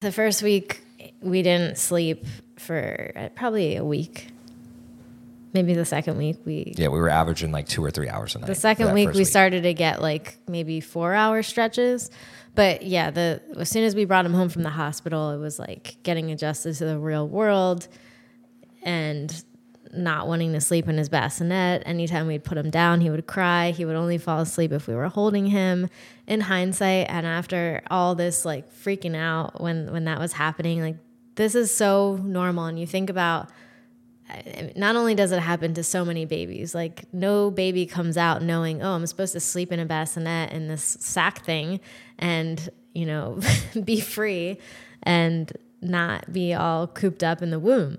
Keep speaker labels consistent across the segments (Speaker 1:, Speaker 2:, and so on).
Speaker 1: The first week, we didn't sleep for uh, probably a week. Maybe the second week, we.
Speaker 2: Yeah, we were averaging like two or three hours a night.
Speaker 1: The second week, we started to get like maybe four hour stretches. But yeah, the as soon as we brought him home from the hospital, it was like getting adjusted to the real world and not wanting to sleep in his bassinet. Anytime we'd put him down, he would cry. He would only fall asleep if we were holding him. In hindsight, and after all this like freaking out when when that was happening, like this is so normal. And you think about not only does it happen to so many babies, like no baby comes out knowing, oh, I'm supposed to sleep in a bassinet in this sack thing and, you know, be free and not be all cooped up in the womb.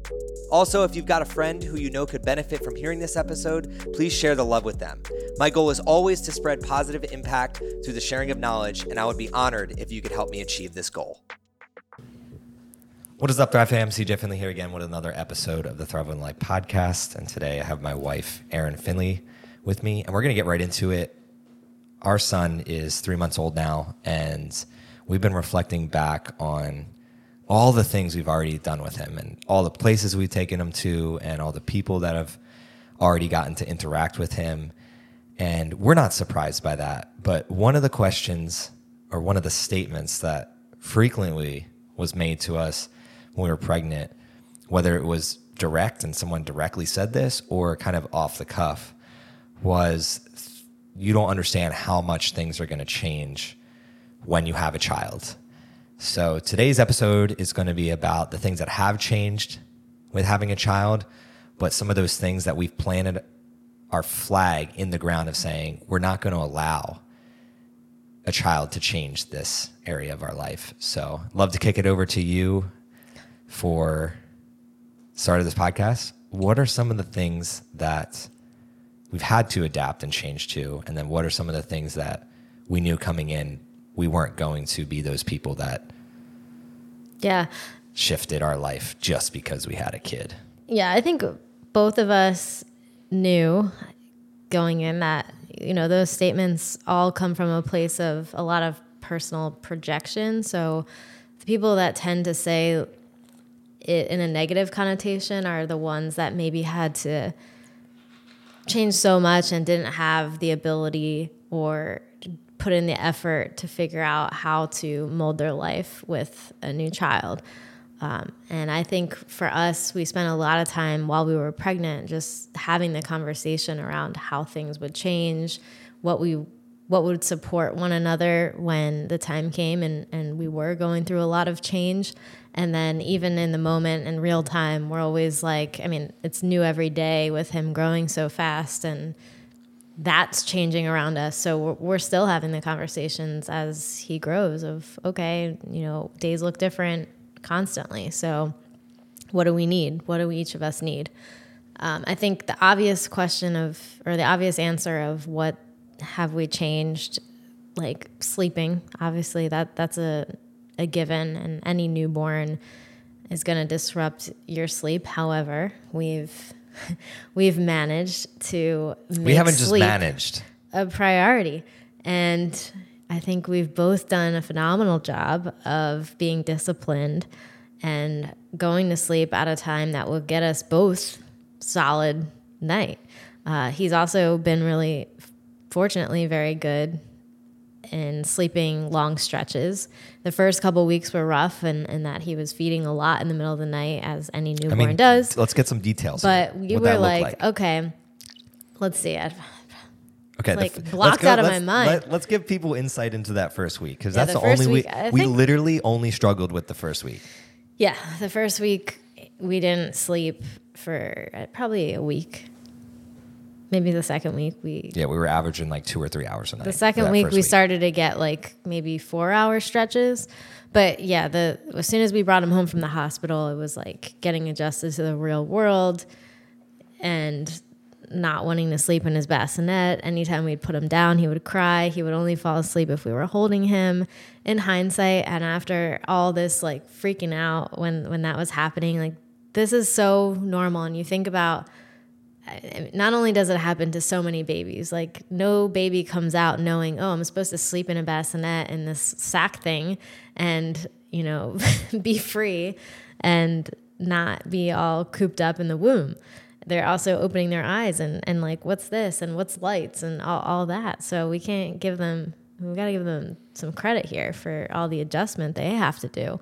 Speaker 3: Also, if you've got a friend who you know could benefit from hearing this episode, please share the love with them. My goal is always to spread positive impact through the sharing of knowledge, and I would be honored if you could help me achieve this goal.
Speaker 2: What is up, Thrive fam? CJ Finley here again with another episode of the Thrive on Life podcast. And today I have my wife, Erin Finley, with me, and we're going to get right into it. Our son is three months old now, and we've been reflecting back on all the things we've already done with him and all the places we've taken him to and all the people that have already gotten to interact with him. And we're not surprised by that. But one of the questions or one of the statements that frequently was made to us when we were pregnant, whether it was direct and someone directly said this or kind of off the cuff, was you don't understand how much things are going to change when you have a child so today's episode is going to be about the things that have changed with having a child, but some of those things that we've planted our flag in the ground of saying we're not going to allow a child to change this area of our life. So, love to kick it over to you for start of this podcast. What are some of the things that we've had to adapt and change to, and then what are some of the things that we knew coming in we weren't going to be those people that
Speaker 1: yeah
Speaker 2: shifted our life just because we had a kid.
Speaker 1: Yeah, I think both of us knew going in that you know those statements all come from a place of a lot of personal projection. So the people that tend to say it in a negative connotation are the ones that maybe had to change so much and didn't have the ability or put in the effort to figure out how to mold their life with a new child. Um, and I think for us, we spent a lot of time while we were pregnant just having the conversation around how things would change, what we what would support one another when the time came and, and we were going through a lot of change. And then even in the moment in real time, we're always like, I mean, it's new every day with him growing so fast and that's changing around us. So we're, we're, still having the conversations as he grows of, okay, you know, days look different constantly. So what do we need? What do we each of us need? Um, I think the obvious question of, or the obvious answer of what have we changed, like sleeping, obviously that that's a, a given and any newborn is going to disrupt your sleep. However, we've we've managed to
Speaker 2: we haven't just managed.
Speaker 1: a priority. And i think we've both done a phenomenal job of being disciplined and going to sleep at a time that will get us both solid night. Uh, he's also been really fortunately very good and sleeping long stretches. The first couple weeks were rough, and, and that he was feeding a lot in the middle of the night, as any newborn I mean, does.
Speaker 2: Let's get some details.
Speaker 1: But we were like, like, okay, let's see. i okay, like blocked
Speaker 2: go,
Speaker 1: out of my mind.
Speaker 2: Let, us give people insight into that first week because yeah, that's the, the only week. week we literally only struggled with the first week.
Speaker 1: Yeah, the first week we didn't sleep for uh, probably a week maybe the second week we
Speaker 2: Yeah, we were averaging like two or three hours a night.
Speaker 1: the second week we started to get like maybe four hour stretches. But yeah the as soon as we brought him home from the hospital it was like getting adjusted to the real world and not wanting to sleep in his bassinet. Anytime we'd put him down he would cry. He would only fall asleep if we were holding him. In hindsight and after all this like freaking out when when that was happening like this is so normal. And you think about not only does it happen to so many babies, like no baby comes out knowing, oh, I'm supposed to sleep in a bassinet in this sack thing and, you know, be free and not be all cooped up in the womb. They're also opening their eyes and, and like, what's this and what's lights and all, all that. So we can't give them, we got to give them some credit here for all the adjustment they have to do.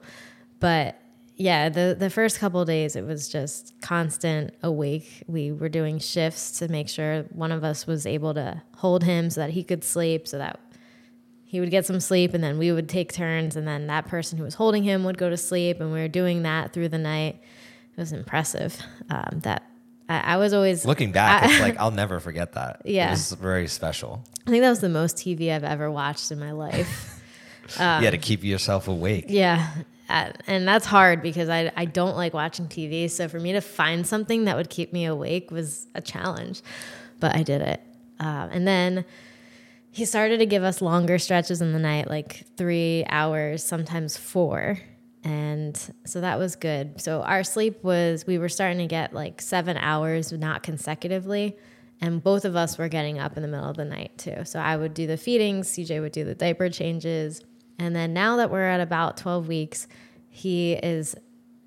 Speaker 1: But yeah, the the first couple days it was just constant awake. We were doing shifts to make sure one of us was able to hold him so that he could sleep, so that he would get some sleep, and then we would take turns, and then that person who was holding him would go to sleep, and we were doing that through the night. It was impressive. Um, that I, I, was always
Speaker 2: looking back. I, it's like I'll never forget that.
Speaker 1: Yeah,
Speaker 2: it was very special.
Speaker 1: I think that was the most TV I've ever watched in my life.
Speaker 2: um, yeah, to keep yourself awake.
Speaker 1: Yeah, and that's hard because I, I don't like watching TV. So for me to find something that would keep me awake was a challenge, but I did it. Um, and then he started to give us longer stretches in the night, like three hours, sometimes four. And so that was good. So our sleep was, we were starting to get like seven hours, not consecutively. And both of us were getting up in the middle of the night too. So I would do the feedings, CJ would do the diaper changes. And then now that we're at about 12 weeks, he is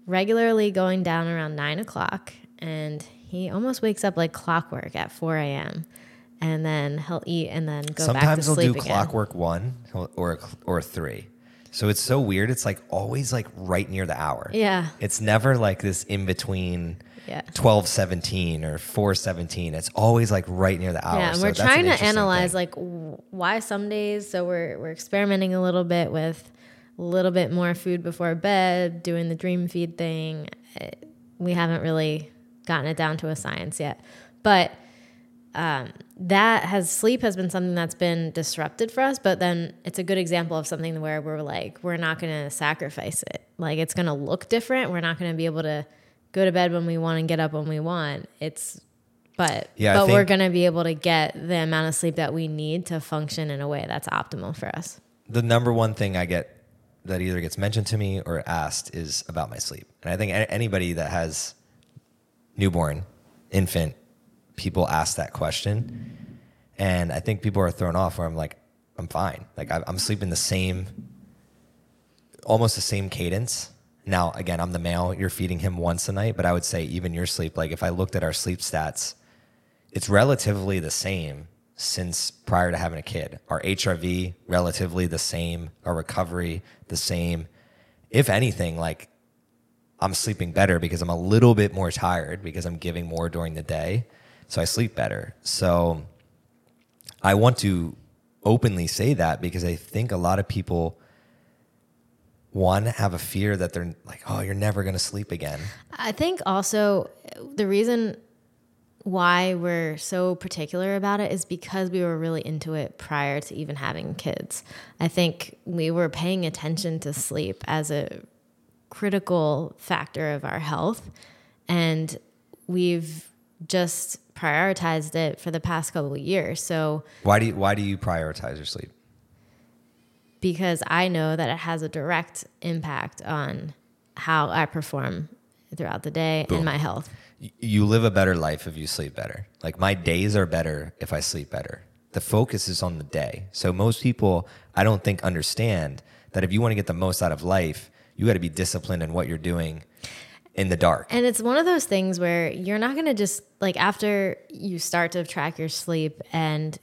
Speaker 1: regularly going down around nine o'clock and he almost wakes up like clockwork at 4 a.m. And then he'll eat and then go
Speaker 2: Sometimes
Speaker 1: back to sleep.
Speaker 2: Sometimes he'll do
Speaker 1: again.
Speaker 2: clockwork one or or three. So it's so weird. It's like always like right near the hour.
Speaker 1: Yeah.
Speaker 2: It's never like this in between
Speaker 1: Yeah.
Speaker 2: 12 17 or 4 17. It's always like right near the hour.
Speaker 1: Yeah, and we're
Speaker 2: an
Speaker 1: trying to analyze
Speaker 2: thing.
Speaker 1: like why some days. So we're we're experimenting a little bit with a little bit more food before bed, doing the dream feed thing. We haven't really gotten it down to a science yet, but um, that has sleep has been something that's been disrupted for us. But then it's a good example of something where we're like we're not going to sacrifice it. Like it's going to look different. We're not going to be able to go to bed when we want and get up when we want. It's but
Speaker 2: Yeah,
Speaker 1: but we're going to be able to get the amount of sleep that we need to function in a way that's optimal for us.
Speaker 2: the number one thing I get that either gets mentioned to me or asked is about my sleep. And I think anybody that has newborn, infant, people ask that question. And I think people are thrown off where I'm like, I'm fine. Like I'm sleeping the same, almost the same cadence. Now, again, I'm the male. You're feeding him once a night, but I would say even your sleep, like if I looked at our sleep stats, it's relatively the same since prior to having a kid. Our HRV relatively the same, our recovery the same. If anything, like I'm sleeping better because I'm a little bit more tired because I'm giving more during the day. So I sleep better. So I want to openly say that because I think a lot of people one have a fear that they're like, "Oh, you're never going to sleep again."
Speaker 1: I think also the reason why we're so particular about it is because we were really into it prior to even having kids. I think we were paying attention to sleep as a critical factor of our health and we've just prioritized it for the past couple of years. So
Speaker 2: Why do you, why do you prioritize your sleep?
Speaker 1: Because I know that it has a direct impact on how I perform throughout the day
Speaker 2: Boom.
Speaker 1: and my health.
Speaker 2: You live a better life if you sleep better. Like my days are better if I sleep better. The focus is on the day. So most people, I don't think, understand that if you want to get the most out of life, you got to be disciplined in what you're doing in the dark.
Speaker 1: And it's one of those things where you're not going to just like after you start to track your sleep and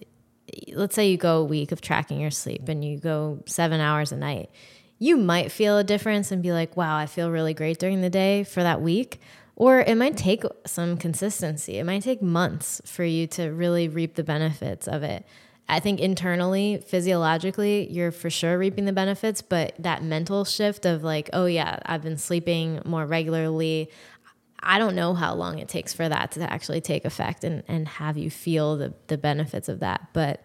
Speaker 1: let's say you go a week of tracking your sleep and you go 7 hours a night. You might feel a difference and be like, "Wow, I feel really great during the day for that week." Or it might take some consistency. It might take months for you to really reap the benefits of it. I think internally, physiologically, you're for sure reaping the benefits, but that mental shift of like, oh yeah, I've been sleeping more regularly. I don't know how long it takes for that to actually take effect and, and have you feel the, the benefits of that. But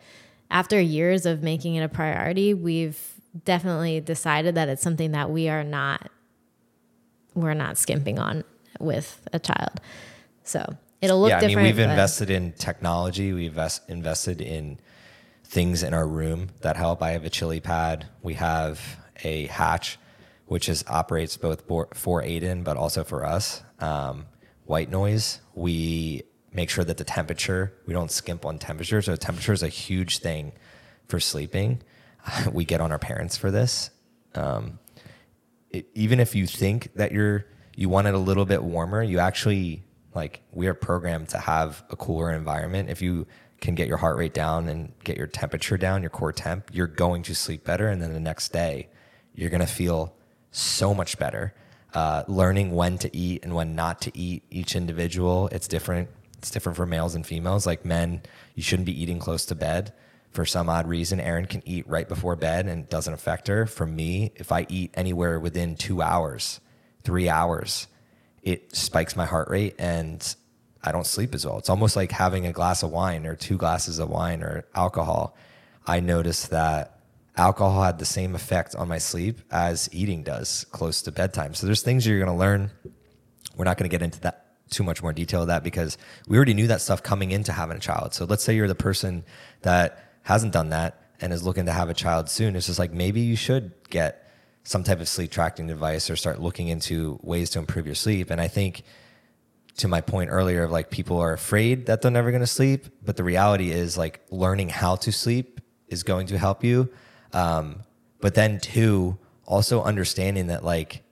Speaker 1: after years of making it a priority, we've definitely decided that it's something that we are not we're not skimping on with a child. So it'll look
Speaker 2: yeah, I
Speaker 1: different.
Speaker 2: mean, we've invested in technology. We've invest, invested in things in our room that help. I have a chili pad. We have a hatch, which is operates both for, Aiden but also for us. Um, white noise. We make sure that the temperature. We don't skimp on temperature. So temperature is a huge thing for sleeping. we get on our parents for this. Um, it, even if you think that you're you want it a little bit warmer, you actually like we are programmed to have a cooler environment. If you can get your heart rate down and get your temperature down, your core temp, you're going to sleep better, and then the next day you're gonna feel so much better. Uh, learning when to eat and when not to eat, each individual, it's different. It's different for males and females. Like men, you shouldn't be eating close to bed for some odd reason, Erin can eat right before bed and it doesn't affect her. For me, if I eat anywhere within two hours, three hours, it spikes my heart rate and I don't sleep as well. It's almost like having a glass of wine or two glasses of wine or alcohol. I notice that alcohol had the same effect on my sleep as eating does close to bedtime. So there's things you're going to learn. We're not going to get into that too much more detail of that because we already knew that stuff coming into having a child. So let's say you're the person that hasn't done that and is looking to have a child soon, it's just like maybe you should get some type of sleep tracking device or start looking into ways to improve your sleep. And I think to my point earlier of like people are afraid that they're never going to sleep, but the reality is like learning how to sleep is going to help you. Um, but then two, also understanding that like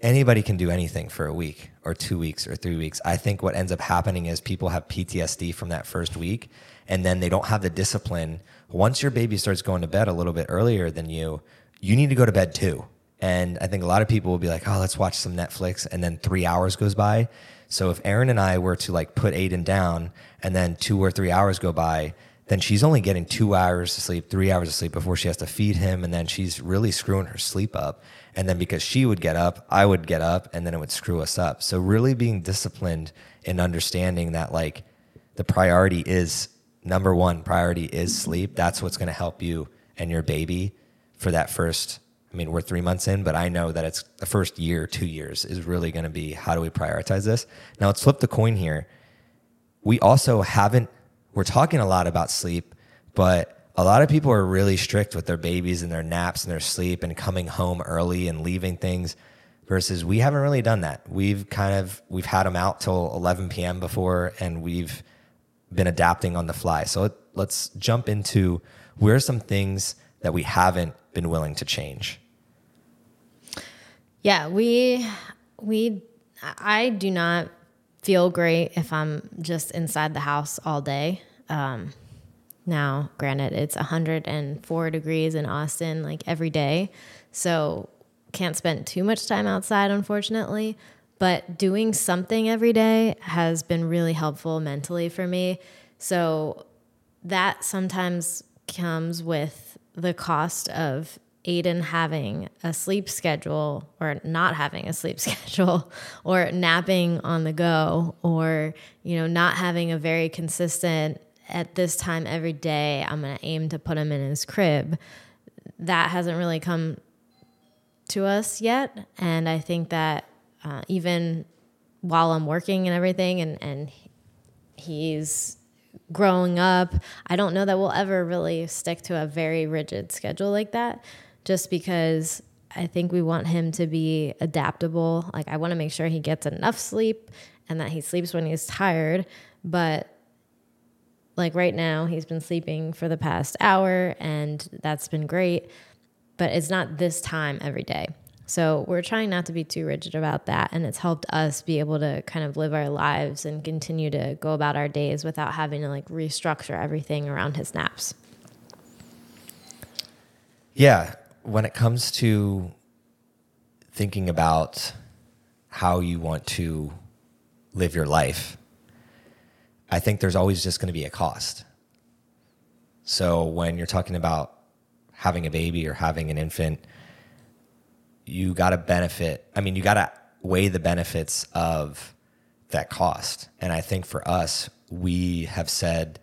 Speaker 2: anybody can do anything for a week or two weeks or three weeks. I think what ends up happening is people have PTSD from that first week and then they don't have the discipline. Once your baby starts going to bed a little bit earlier than you, you need to go to bed too. And I think a lot of people will be like, oh, let's watch some Netflix. And then three hours goes by. So if Erin and I were to like put Aiden down and then two or three hours go by, then she's only getting two hours of sleep, three hours of sleep before she has to feed him. And then she's really screwing her sleep up. And then because she would get up, I would get up and then it would screw us up. So really being disciplined and understanding that like the priority is number one priority is sleep. That's what's going to help you and your baby for that first. I mean, we're three months in, but I know that it's the first year, two years is really going to be how do we prioritize this? Now let's flip the coin here. We also haven't, we're talking a lot about sleep, but a lot of people are really strict with their babies and their naps and their sleep and coming home early and leaving things versus we haven't really done that. We've kind of, we've had them out till 11 p.m. before and we've, been adapting on the fly. So let, let's jump into where are some things that we haven't been willing to change.
Speaker 1: Yeah, we we I do not feel great if I'm just inside the house all day. Um, now, granted, it's 104 degrees in Austin like every day, so can't spend too much time outside, unfortunately. But doing something every day has been really helpful mentally for me. So that sometimes comes with the cost of Aiden having a sleep schedule or not having a sleep schedule or napping on the go or you know not having a very consistent at this time every day I'm going to aim to put him in his crib that hasn't really come to us yet. And I think that uh, even while I'm working and everything and and he's growing up I don't know that we'll ever really stick to a very rigid schedule like that just because I think we want him to be adaptable. Like, I want to make sure he gets enough sleep and that he sleeps when he's tired. But, like, right now, he's been sleeping for the past hour and that's been great. But it's not this time every day. So, we're trying not to be too rigid about that. And it's helped us be able to kind of live our lives and continue to go about our days without having to like restructure everything around his naps.
Speaker 2: Yeah. When it comes to thinking about how you want to live your life, I think there's always just going to be a cost. So when you're talking about having a baby or having an infant, you got to benefit. I mean, you got to weigh the benefits of that cost. And I think for us, we have said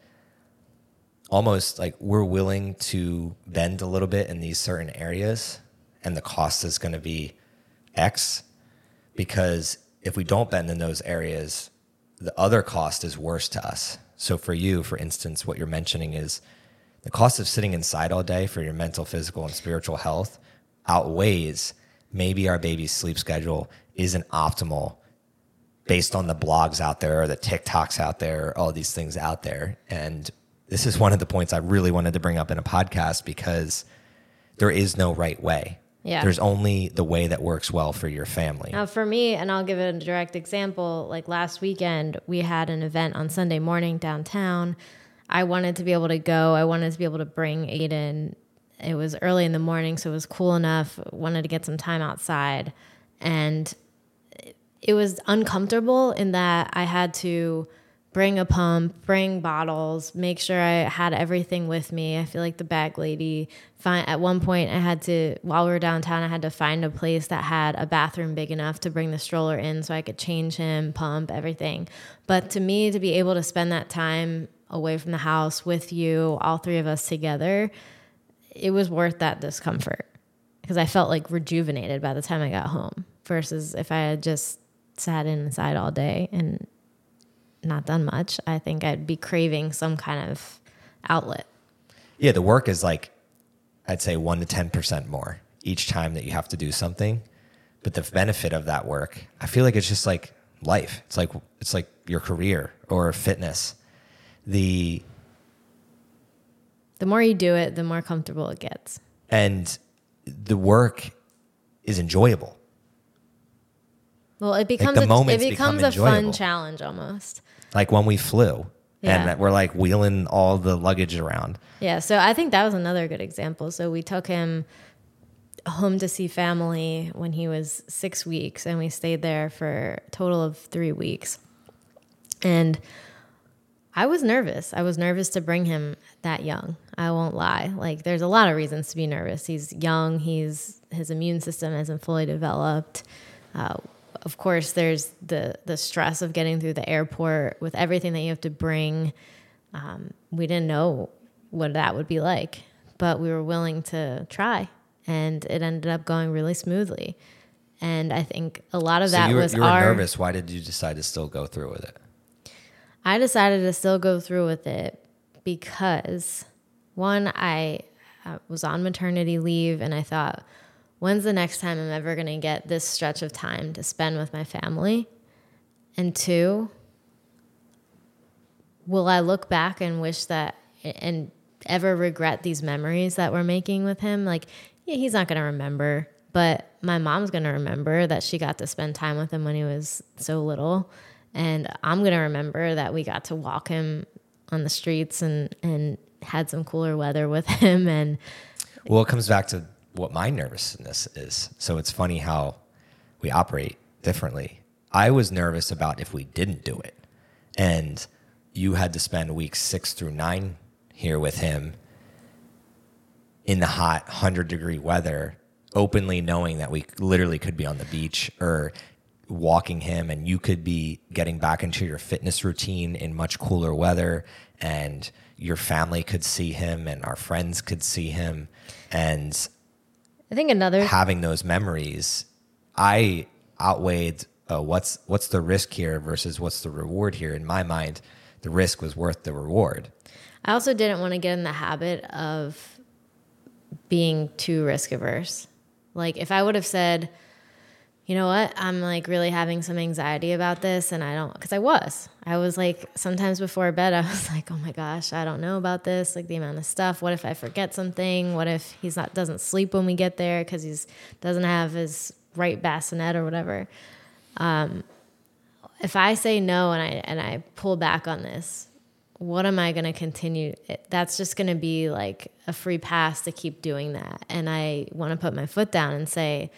Speaker 2: almost like we're willing to bend a little bit in these certain areas and the cost is going to be X because if we don't bend in those areas, the other cost is worse to us. So for you, for instance, what you're mentioning is the cost of sitting inside all day for your mental, physical, and spiritual health outweighs maybe our baby's sleep schedule isn't optimal based on the blogs out there or the TikToks out there, all these things out there. And this is one of the points I really wanted to bring up in a podcast because there is no right way.
Speaker 1: Yeah.
Speaker 2: There's only the way that works well for your family.
Speaker 1: Now, for me, and I'll give a direct example. Like last weekend, we had an event on Sunday morning downtown. I wanted to be able to go. I wanted to be able to bring Aiden. It was early in the morning, so it was cool enough. Wanted to get some time outside, and it was uncomfortable in that I had to bring a pump, bring bottles, make sure I had everything with me. I feel like the bag lady. Find, at one point, I had to, while we were downtown, I had to find a place that had a bathroom big enough to bring the stroller in so I could change him, pump, everything. But to me, to be able to spend that time away from the house with you, all three of us together, it was worth that discomfort because I felt like rejuvenated by the time I got home versus if I had just sat inside all day and not done much, I think I'd be craving some kind of outlet.
Speaker 2: Yeah, the work is like, I'd say one to 10% more each time that you have to do something. But the benefit of that work, I feel like it's just like life. It's like, it's like your career or fitness. The,
Speaker 1: The more you do it, the more comfortable it gets.
Speaker 2: and the work is enjoyable.
Speaker 1: Well, it becomes
Speaker 2: the
Speaker 1: a, it becomes
Speaker 2: become
Speaker 1: a fun challenge almost.
Speaker 2: Like when we flew
Speaker 1: Yeah.
Speaker 2: and we're like wheeling all the luggage around.
Speaker 1: Yeah, so I think that was another good example. So we took him home to see family when he was six weeks, and we stayed there for a total of three weeks. And I was nervous. I was nervous to bring him that young. I won't lie. Like, there's a lot of reasons to be nervous. He's young. He's his immune system isn't fully developed. Uh, of course, there's the the stress of getting through the airport with everything that you have to bring. Um, we didn't know what that would be like, but we were willing to try, and it ended up going really smoothly. And I think a lot of
Speaker 2: So
Speaker 1: that
Speaker 2: you were,
Speaker 1: was
Speaker 2: you were
Speaker 1: our.
Speaker 2: nervous. Why did you decide to still go through with it?
Speaker 1: I decided to still go through with it because one, I uh, was on maternity leave and I thought, when's the next time I'm ever going to get this stretch of time to spend with my family? And two, will I look back and wish that and ever regret these memories that we're making with him? Like, yeah, he's not going to remember, but my mom's going to remember that she got to spend time with him when he was so little. And I'm going to remember that we got to walk him on the streets and, and had some cooler weather with him. And
Speaker 2: Well, it comes back to what my nervousness is. So it's funny how we operate differently. I was nervous about if we didn't do it. And you had to spend weeks six through nine here with him in the hot 100 degree weather, openly knowing that we literally could be on the beach or walking him and you could be getting back into your fitness routine in much cooler weather and your family could see him and our friends could see him and
Speaker 1: I think another
Speaker 2: having those memories i outweighed uh, what's what's the risk here versus what's the reward here in my mind the risk was worth the reward
Speaker 1: I also didn't want to get in the habit of being too risk averse. Like if I would have said, you know what, I'm like really having some anxiety about this and I don't because I was. I was like sometimes before bed I was like, "Oh my gosh, I don't know about this, like the amount of stuff. What if I forget something? What if he's not doesn't sleep when we get there cuz he's doesn't have his right bassinet or whatever." Um if I say no and I and I pull back on this, what am I going to continue? That's just going to be like a free pass to keep doing that. And I want to put my foot down and say,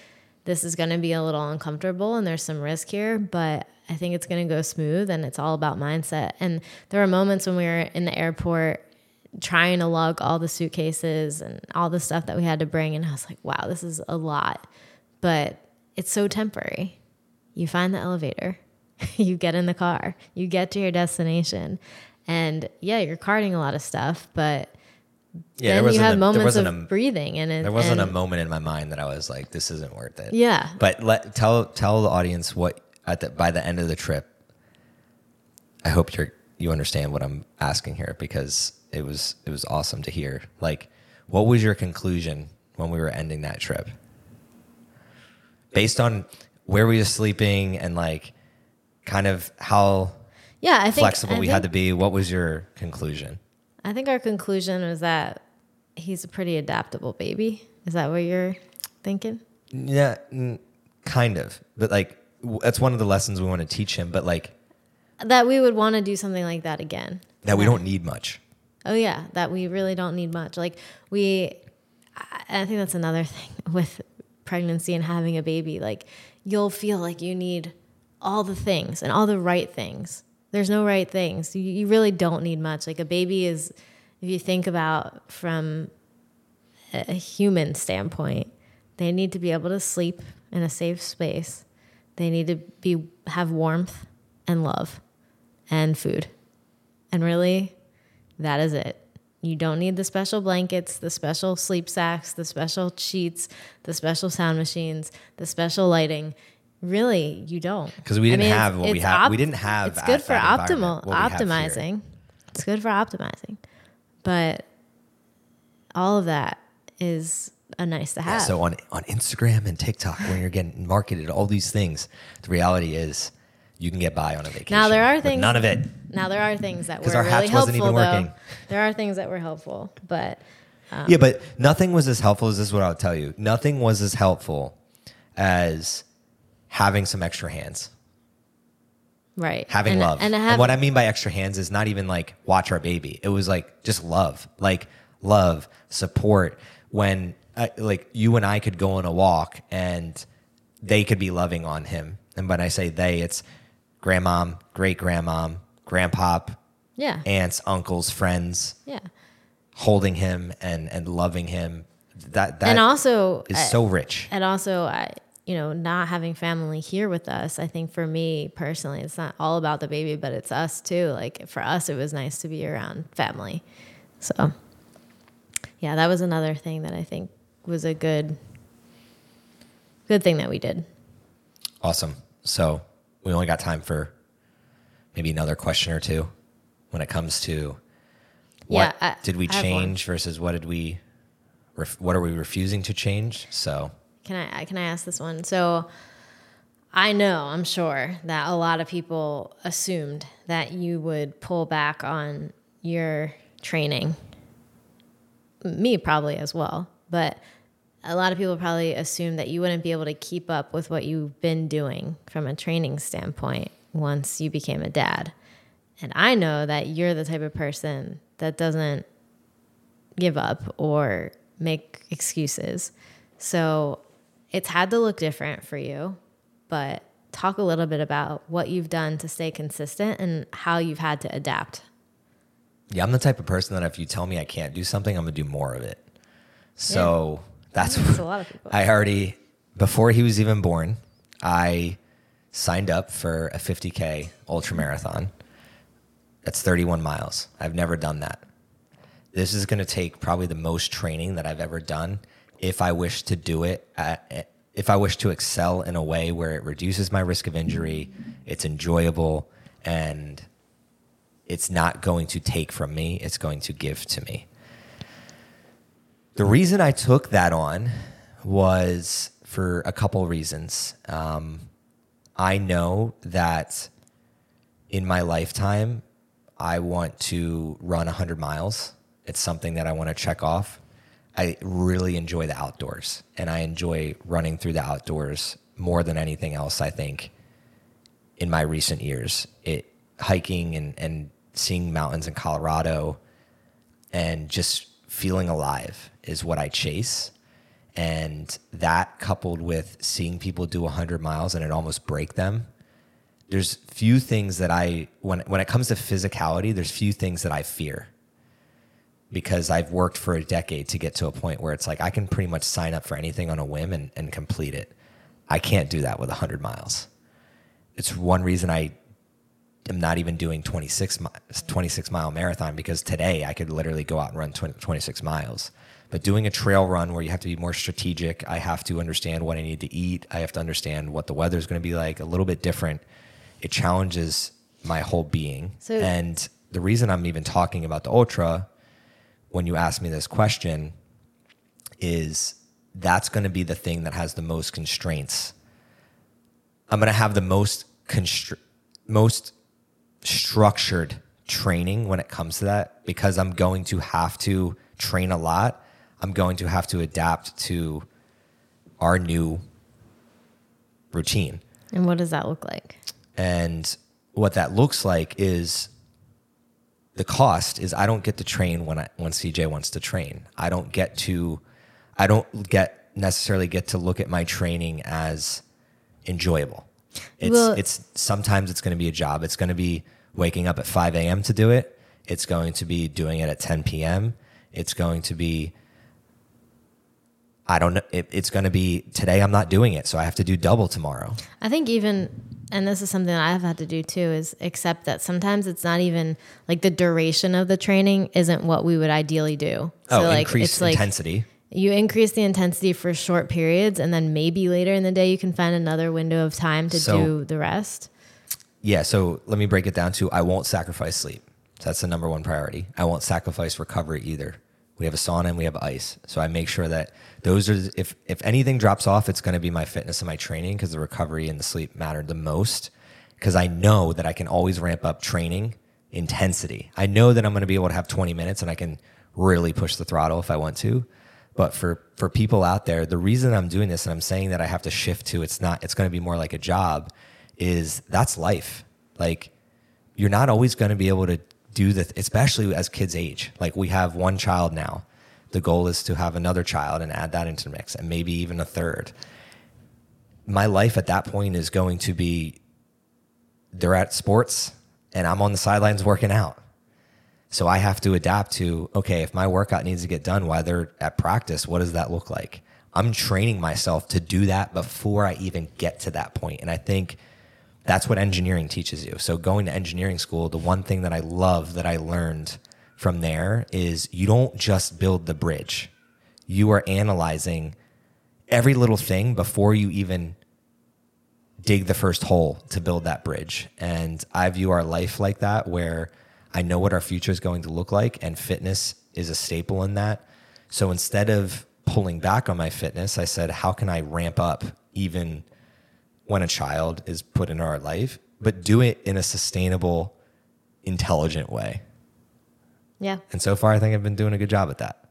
Speaker 1: this is going to be a little uncomfortable and there's some risk here, but I think it's going to go smooth and it's all about mindset. And there were moments when we were in the airport trying to lug all the suitcases and all the stuff that we had to bring. And I was like, wow, this is a lot, but it's so temporary. You find the elevator you get in the car, you get to your destination. And yeah, you're carting a lot of stuff, but
Speaker 2: Yeah,
Speaker 1: then you have
Speaker 2: a,
Speaker 1: moments of
Speaker 2: a,
Speaker 1: breathing and it,
Speaker 2: there wasn't
Speaker 1: and,
Speaker 2: a moment in my mind that I was like, this isn't worth it.
Speaker 1: Yeah.
Speaker 2: But let tell tell the audience what at the by the end of the trip. I hope you're you understand what I'm asking here because it was it was awesome to hear. Like, what was your conclusion when we were ending that trip? Based on where we were sleeping and like kind of how
Speaker 1: Yeah, I think
Speaker 2: flexible
Speaker 1: I
Speaker 2: we
Speaker 1: think,
Speaker 2: had to be, what was your conclusion?
Speaker 1: I think our conclusion was that he's a pretty adaptable baby. Is that what you're thinking?
Speaker 2: Yeah, kind of. But like w- that's one of the lessons we want to teach him, but like
Speaker 1: That we would want to do something like that again.
Speaker 2: that we don't need much.
Speaker 1: Oh yeah, that we really don't need much. Like we, I I think that's another thing with pregnancy and having a baby. Like you'll feel like you need all the things and all the right things. There's no right things. You, you really don't need much. Like a baby is, if you think about from a human standpoint, they need to be able to sleep in a safe space. They need to be have warmth and love and food. And really, that is it. You don't need the special blankets, the special sleep sacks, the special sheets, the special sound machines, the special lighting. Really, you don't.
Speaker 2: Because we
Speaker 1: I
Speaker 2: didn't
Speaker 1: mean,
Speaker 2: have what we have. we didn't have
Speaker 1: It's good for optimal
Speaker 2: environment what we have here.
Speaker 1: optimizing. It's good for optimizing, but all of that is a nice to
Speaker 2: Yeah,
Speaker 1: have.
Speaker 2: so on on Instagram and TikTok, when you're getting marketed all these things, the reality is you can get by on a vacation.
Speaker 1: Now, there are things-
Speaker 2: none of it.
Speaker 1: now there are things that were
Speaker 2: our
Speaker 1: really helpful though.
Speaker 2: working.
Speaker 1: There are things that were helpful, but um,
Speaker 2: yeah, but nothing was as helpful as this. Is what I'll tell you. Nothing was as helpful as having some extra hands,
Speaker 1: right.
Speaker 2: having
Speaker 1: and,
Speaker 2: love.
Speaker 1: And,
Speaker 2: And, what I mean by extra hands is not even like watch our baby. It was like just love, like love, support. When uh, like you and I could go on a walk and they could be loving on him. And when I say they, it's grandmom, great grandmom, grandpop,
Speaker 1: yeah,
Speaker 2: aunts, uncles, friends
Speaker 1: yeah.
Speaker 2: holding him and and loving him. That that
Speaker 1: and also
Speaker 2: is
Speaker 1: I-
Speaker 2: so rich.
Speaker 1: and also I you know not having family here with us I think for me personally it's not all about the baby but it's us too like for us it was nice to be around family so yeah that was another thing that I think was a good good thing that we did
Speaker 2: Awesome. So we only got time for maybe another question or two when it comes to what
Speaker 1: Yeah, I-
Speaker 2: did we
Speaker 1: I have one.
Speaker 2: change versus what did we ref, what are we refusing to change? So
Speaker 1: Can I can I ask this one? So I know, I'm sure that a lot of people assumed that you would pull back on your training. Me probably as well, but a lot of people probably assumed that you wouldn't be able to keep up with what you've been doing from a training standpoint once you became a dad. And I know that you're the type of person that doesn't give up or make excuses. So it's had to look different for you, but talk a little bit about what you've done to stay consistent and how you've had to adapt.
Speaker 2: yeah, I'm the type of person that if you tell me I can't do something, I'm gonna do more of it. So that's
Speaker 1: That's a lot of people.
Speaker 2: I already before he was even born, I signed up for a 50k ultra marathon. That's 31 miles. I've never done that. This is going to take probably the most training that I've ever done if I wish to do it at, if I wish to excel in a way where it reduces my risk of injury, it's enjoyable and it's not going to take from me, it's going to give to me. The reason I took that on was for a couple reasons. Um, I know that in my lifetime, I want to run 100 miles. It's something that I want to check off. I really enjoy the outdoors and I enjoy running through the outdoors more than anything else, I think, in my recent years. It hiking and, and seeing mountains in Colorado and just feeling alive is what I chase. And that coupled with seeing people do 100 miles and it almost break them, there's few things that I, when, when it comes to physicality, there's few things that I fear because I've worked for a decade to get to a point where it's like I can pretty much sign up for anything on a whim and, and complete it. I can't do that with 100 miles. it's one reason I am not even doing 26, mi- 26 mile marathon because today I could literally go out and run 20, 26 miles. But doing a trail run where you have to be more strategic, I have to understand what I need to eat. I have to understand what the weather is going to be like, a little bit different. It challenges my whole being.
Speaker 1: So-
Speaker 2: and the reason I'm even talking about the ultra when you ask me this question is that's going to be the thing that has the most constraints. I'm going to have the most constr- most structured training when it comes to that because I'm going to have to train a lot. I'm going to have to adapt to our new routine.
Speaker 1: And what does that look like?
Speaker 2: And what that looks like is the cost is I don't get to train when I when CJ wants to train. I don't get to I don't get necessarily get to look at my training as enjoyable. It's
Speaker 1: Well-
Speaker 2: it's sometimes it's going to be a job. It's going to be waking up at 5 a.m. to do it. It's going to be doing it at 10 p.m. It's going to be I don't know. It, it's going to be today. I'm not doing it, so I have to do double tomorrow.
Speaker 1: I think even, and this is something that I've had to do too, is accept that sometimes it's not even like the duration of the training isn't what we would ideally do.
Speaker 2: Oh,
Speaker 1: like
Speaker 2: increase
Speaker 1: it's like
Speaker 2: intensity.
Speaker 1: you increase the intensity for short periods, and then maybe later in the day you can find another window of time to
Speaker 2: So-
Speaker 1: do the rest.
Speaker 2: Yeah, so let me break it down to I won't sacrifice sleep. So that's the number one priority. I won't sacrifice recovery either. We have a sauna and we have ice. So I make sure that those are if if anything drops off, it's going to be my fitness and my training because the recovery and the sleep matter the most because I know that I can always ramp up training intensity. I know that I'm going to be able to have 20 minutes and I can really push the throttle if I want to. But for for people out there, the reason I'm doing this and I'm saying that I have to shift to it's not it's going to be more like a job is that's life. Like you're not always going to be able to do the especially as kids age. Like we have one child now. The goal is to have another child and add that into the mix and maybe even a third. My life at that point is going to be they're at sports and I'm on the sidelines working out. So I have to adapt to okay, if my workout needs to get done while they're at practice, what does that look like? I'm training myself to do that before I even get to that. And I think that's what engineering teaches you. So going to engineering school, the one thing that I love that I learned from there is you don't just build the bridge. You are analyzing every little thing before you even dig the first hole to build that bridge. And I view our life like that, where I know what our future is going to look like, and fitness is a staple in that. So instead of pulling back on my fitness, I said, how can I ramp up even when a child is put into our life, but do it in a sustainable, intelligent way?
Speaker 1: Yeah,
Speaker 2: And so far, I think I've been doing a good job at that.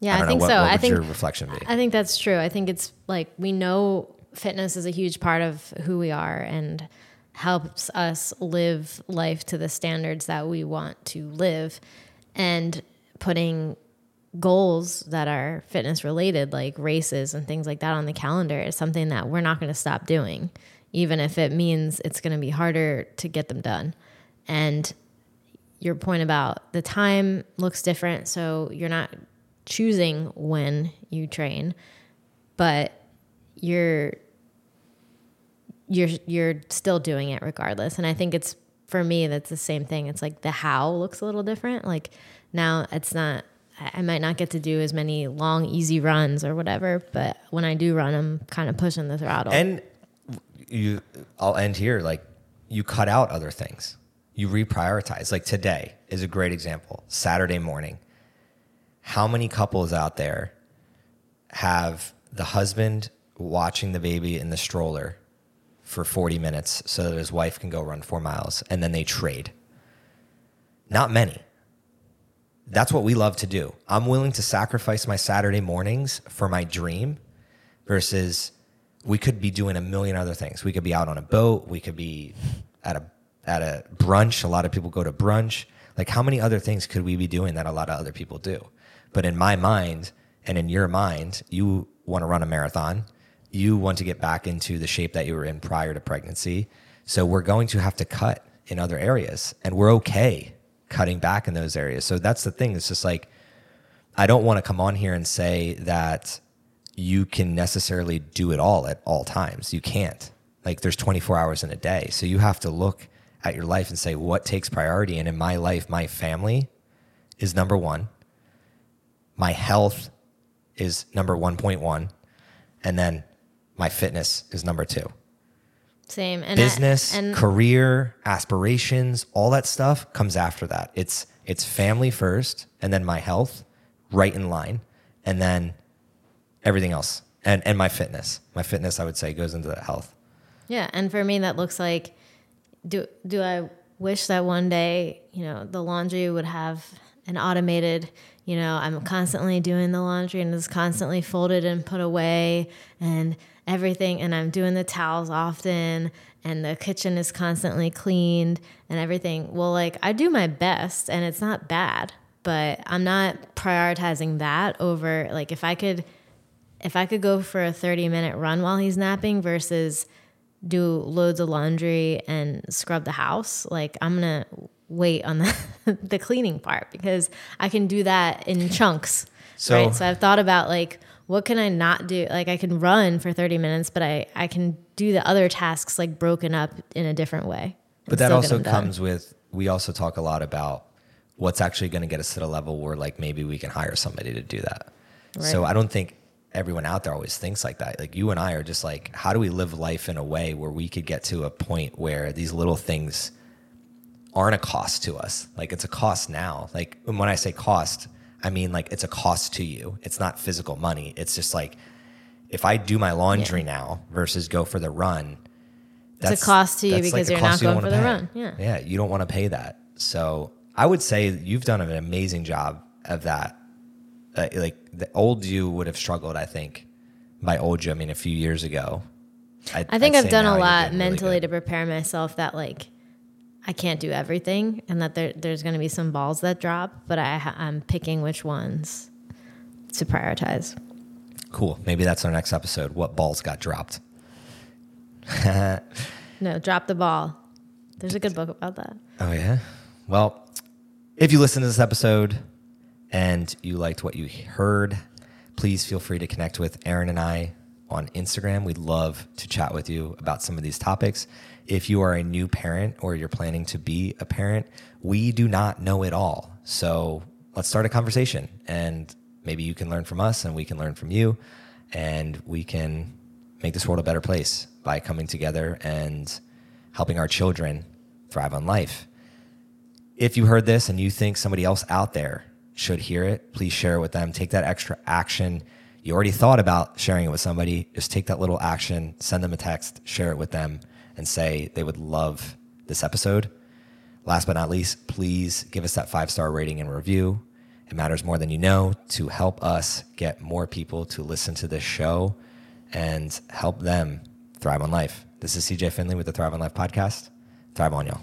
Speaker 1: yeah, I,
Speaker 2: don't
Speaker 1: think
Speaker 2: know, what,
Speaker 1: so.
Speaker 2: What
Speaker 1: I think
Speaker 2: your reflection be?
Speaker 1: I think that's true. I think it's like we know fitness is a huge part of who we are and helps us live life to the standards that we want to live. And putting goals that are fitness related, like races and things like that, on the calendar is something that we're not going to stop doing, even if it means it's going to be harder to get them done. And your point about the time looks different, so you're not choosing when you train, but you're you're you're still doing it regardless. And I think it's for me that's the same thing. It's like the how looks a little different. Like now it's not I might not get to do as many long easy runs or whatever, but when I do run I'm kind of pushing the throttle.
Speaker 2: And you, I'll end here. Like you cut out other things. You reprioritize. Like today is a great example. Saturday morning. How many couples out there have the husband watching the baby in the stroller for 40 minutes so that his wife can go run four miles and then they trade? Not many. That's what we love to do. I'm willing to sacrifice my Saturday mornings for my dream versus we could be doing a million other things. We could be out on a boat. We could be at a at a brunch. A lot of people go to brunch. Like how many other things could we be doing that a lot of other people do? But in my mind and in your mind, you want to run a marathon. You want to get back into the shape that you were in prior to pregnancy. So we're going to have to cut in other areas and we're okay cutting back in those areas. So that's the thing. It's just like I don't want to come on here and say that you can necessarily do it all at all times. You can't. Like there's 24 hours in a day. So you have to look at your life and say, what takes priority? And in my life, my family is number one. My health is number 1.1. And then my fitness is number two.
Speaker 1: Same. And
Speaker 2: Business,
Speaker 1: I, and
Speaker 2: career, aspirations, all that stuff comes after that. It's it's family first, and then my health, right in line, and then everything else. And and my fitness. My fitness I would say goes into that health.
Speaker 1: Yeah, and for me that looks like do do I wish that one day, you know, the laundry would have an automated, you know, I'm constantly doing the laundry and it's constantly folded and put away and everything and I'm doing the towels often and the kitchen is constantly cleaned and everything. Well, like I do my best and it's not bad, but I'm not prioritizing that over like if I could if I could go for a 30 minute run while he's napping versus do loads of laundry and scrub the house, like I'm gonna wait on the, the cleaning part because I can do that in chunks.
Speaker 2: So-
Speaker 1: right. So I've thought about like what can I not do? Like I can run for 30 minutes, but I, I can do the other tasks like broken up in a different way.
Speaker 2: But that also comes with we also talk a lot about what's actually going to get us to the level where like maybe we can hire somebody to do that. So I don't think everyone out there always thinks like that. Like you and I are just like, how do we live life in a way where we could get to a point where these little things aren't a cost to us? Like it's a cost now. Like when I say cost, I mean like it's a cost to you. It's not physical money. It's just like if I do my laundry now versus go for the run,
Speaker 1: It's a cost to you because
Speaker 2: a
Speaker 1: you're not
Speaker 2: you
Speaker 1: going for the
Speaker 2: pay.
Speaker 1: run. Yeah.
Speaker 2: Yeah, you don't want to pay that. So I would say you've done an amazing job of that. Uh, like the old you would have struggled, I think. By old you, I mean a few years ago. I'd-
Speaker 1: I think I've done a lot
Speaker 2: doing really
Speaker 1: mentally to prepare myself that like I can't do everything and that there, there's going to be some balls that drop, but I, I'm picking which ones to prioritize.
Speaker 2: Cool. Maybe that's our next episode. What balls got dropped?
Speaker 1: No, drop the ball. There's a good book about that.
Speaker 2: Oh yeah. Well, if you listen to this episode and you liked what you heard, please feel free to connect with Erin and I on Instagram. We'd love to chat with you about some of these topics. If you are a new parent or you're planning to be a parent, we do not know it all. So let's start a conversation and maybe you can learn from us and we can learn from you and we can make this world a better place by coming together and helping our children thrive on life. If you heard this and you think somebody else out there should hear it, please share it with them. Take that extra action. You already thought about sharing it with somebody. Just take that little action, send them a text, share it with them, and say they would love this episode. Last but not least, please give us that five star rating and review. It matters more than you know to help us get more people to listen to this show and help them thrive on life. This is CJ Finley with the Thrive on Life podcast. Thrive on, y'all.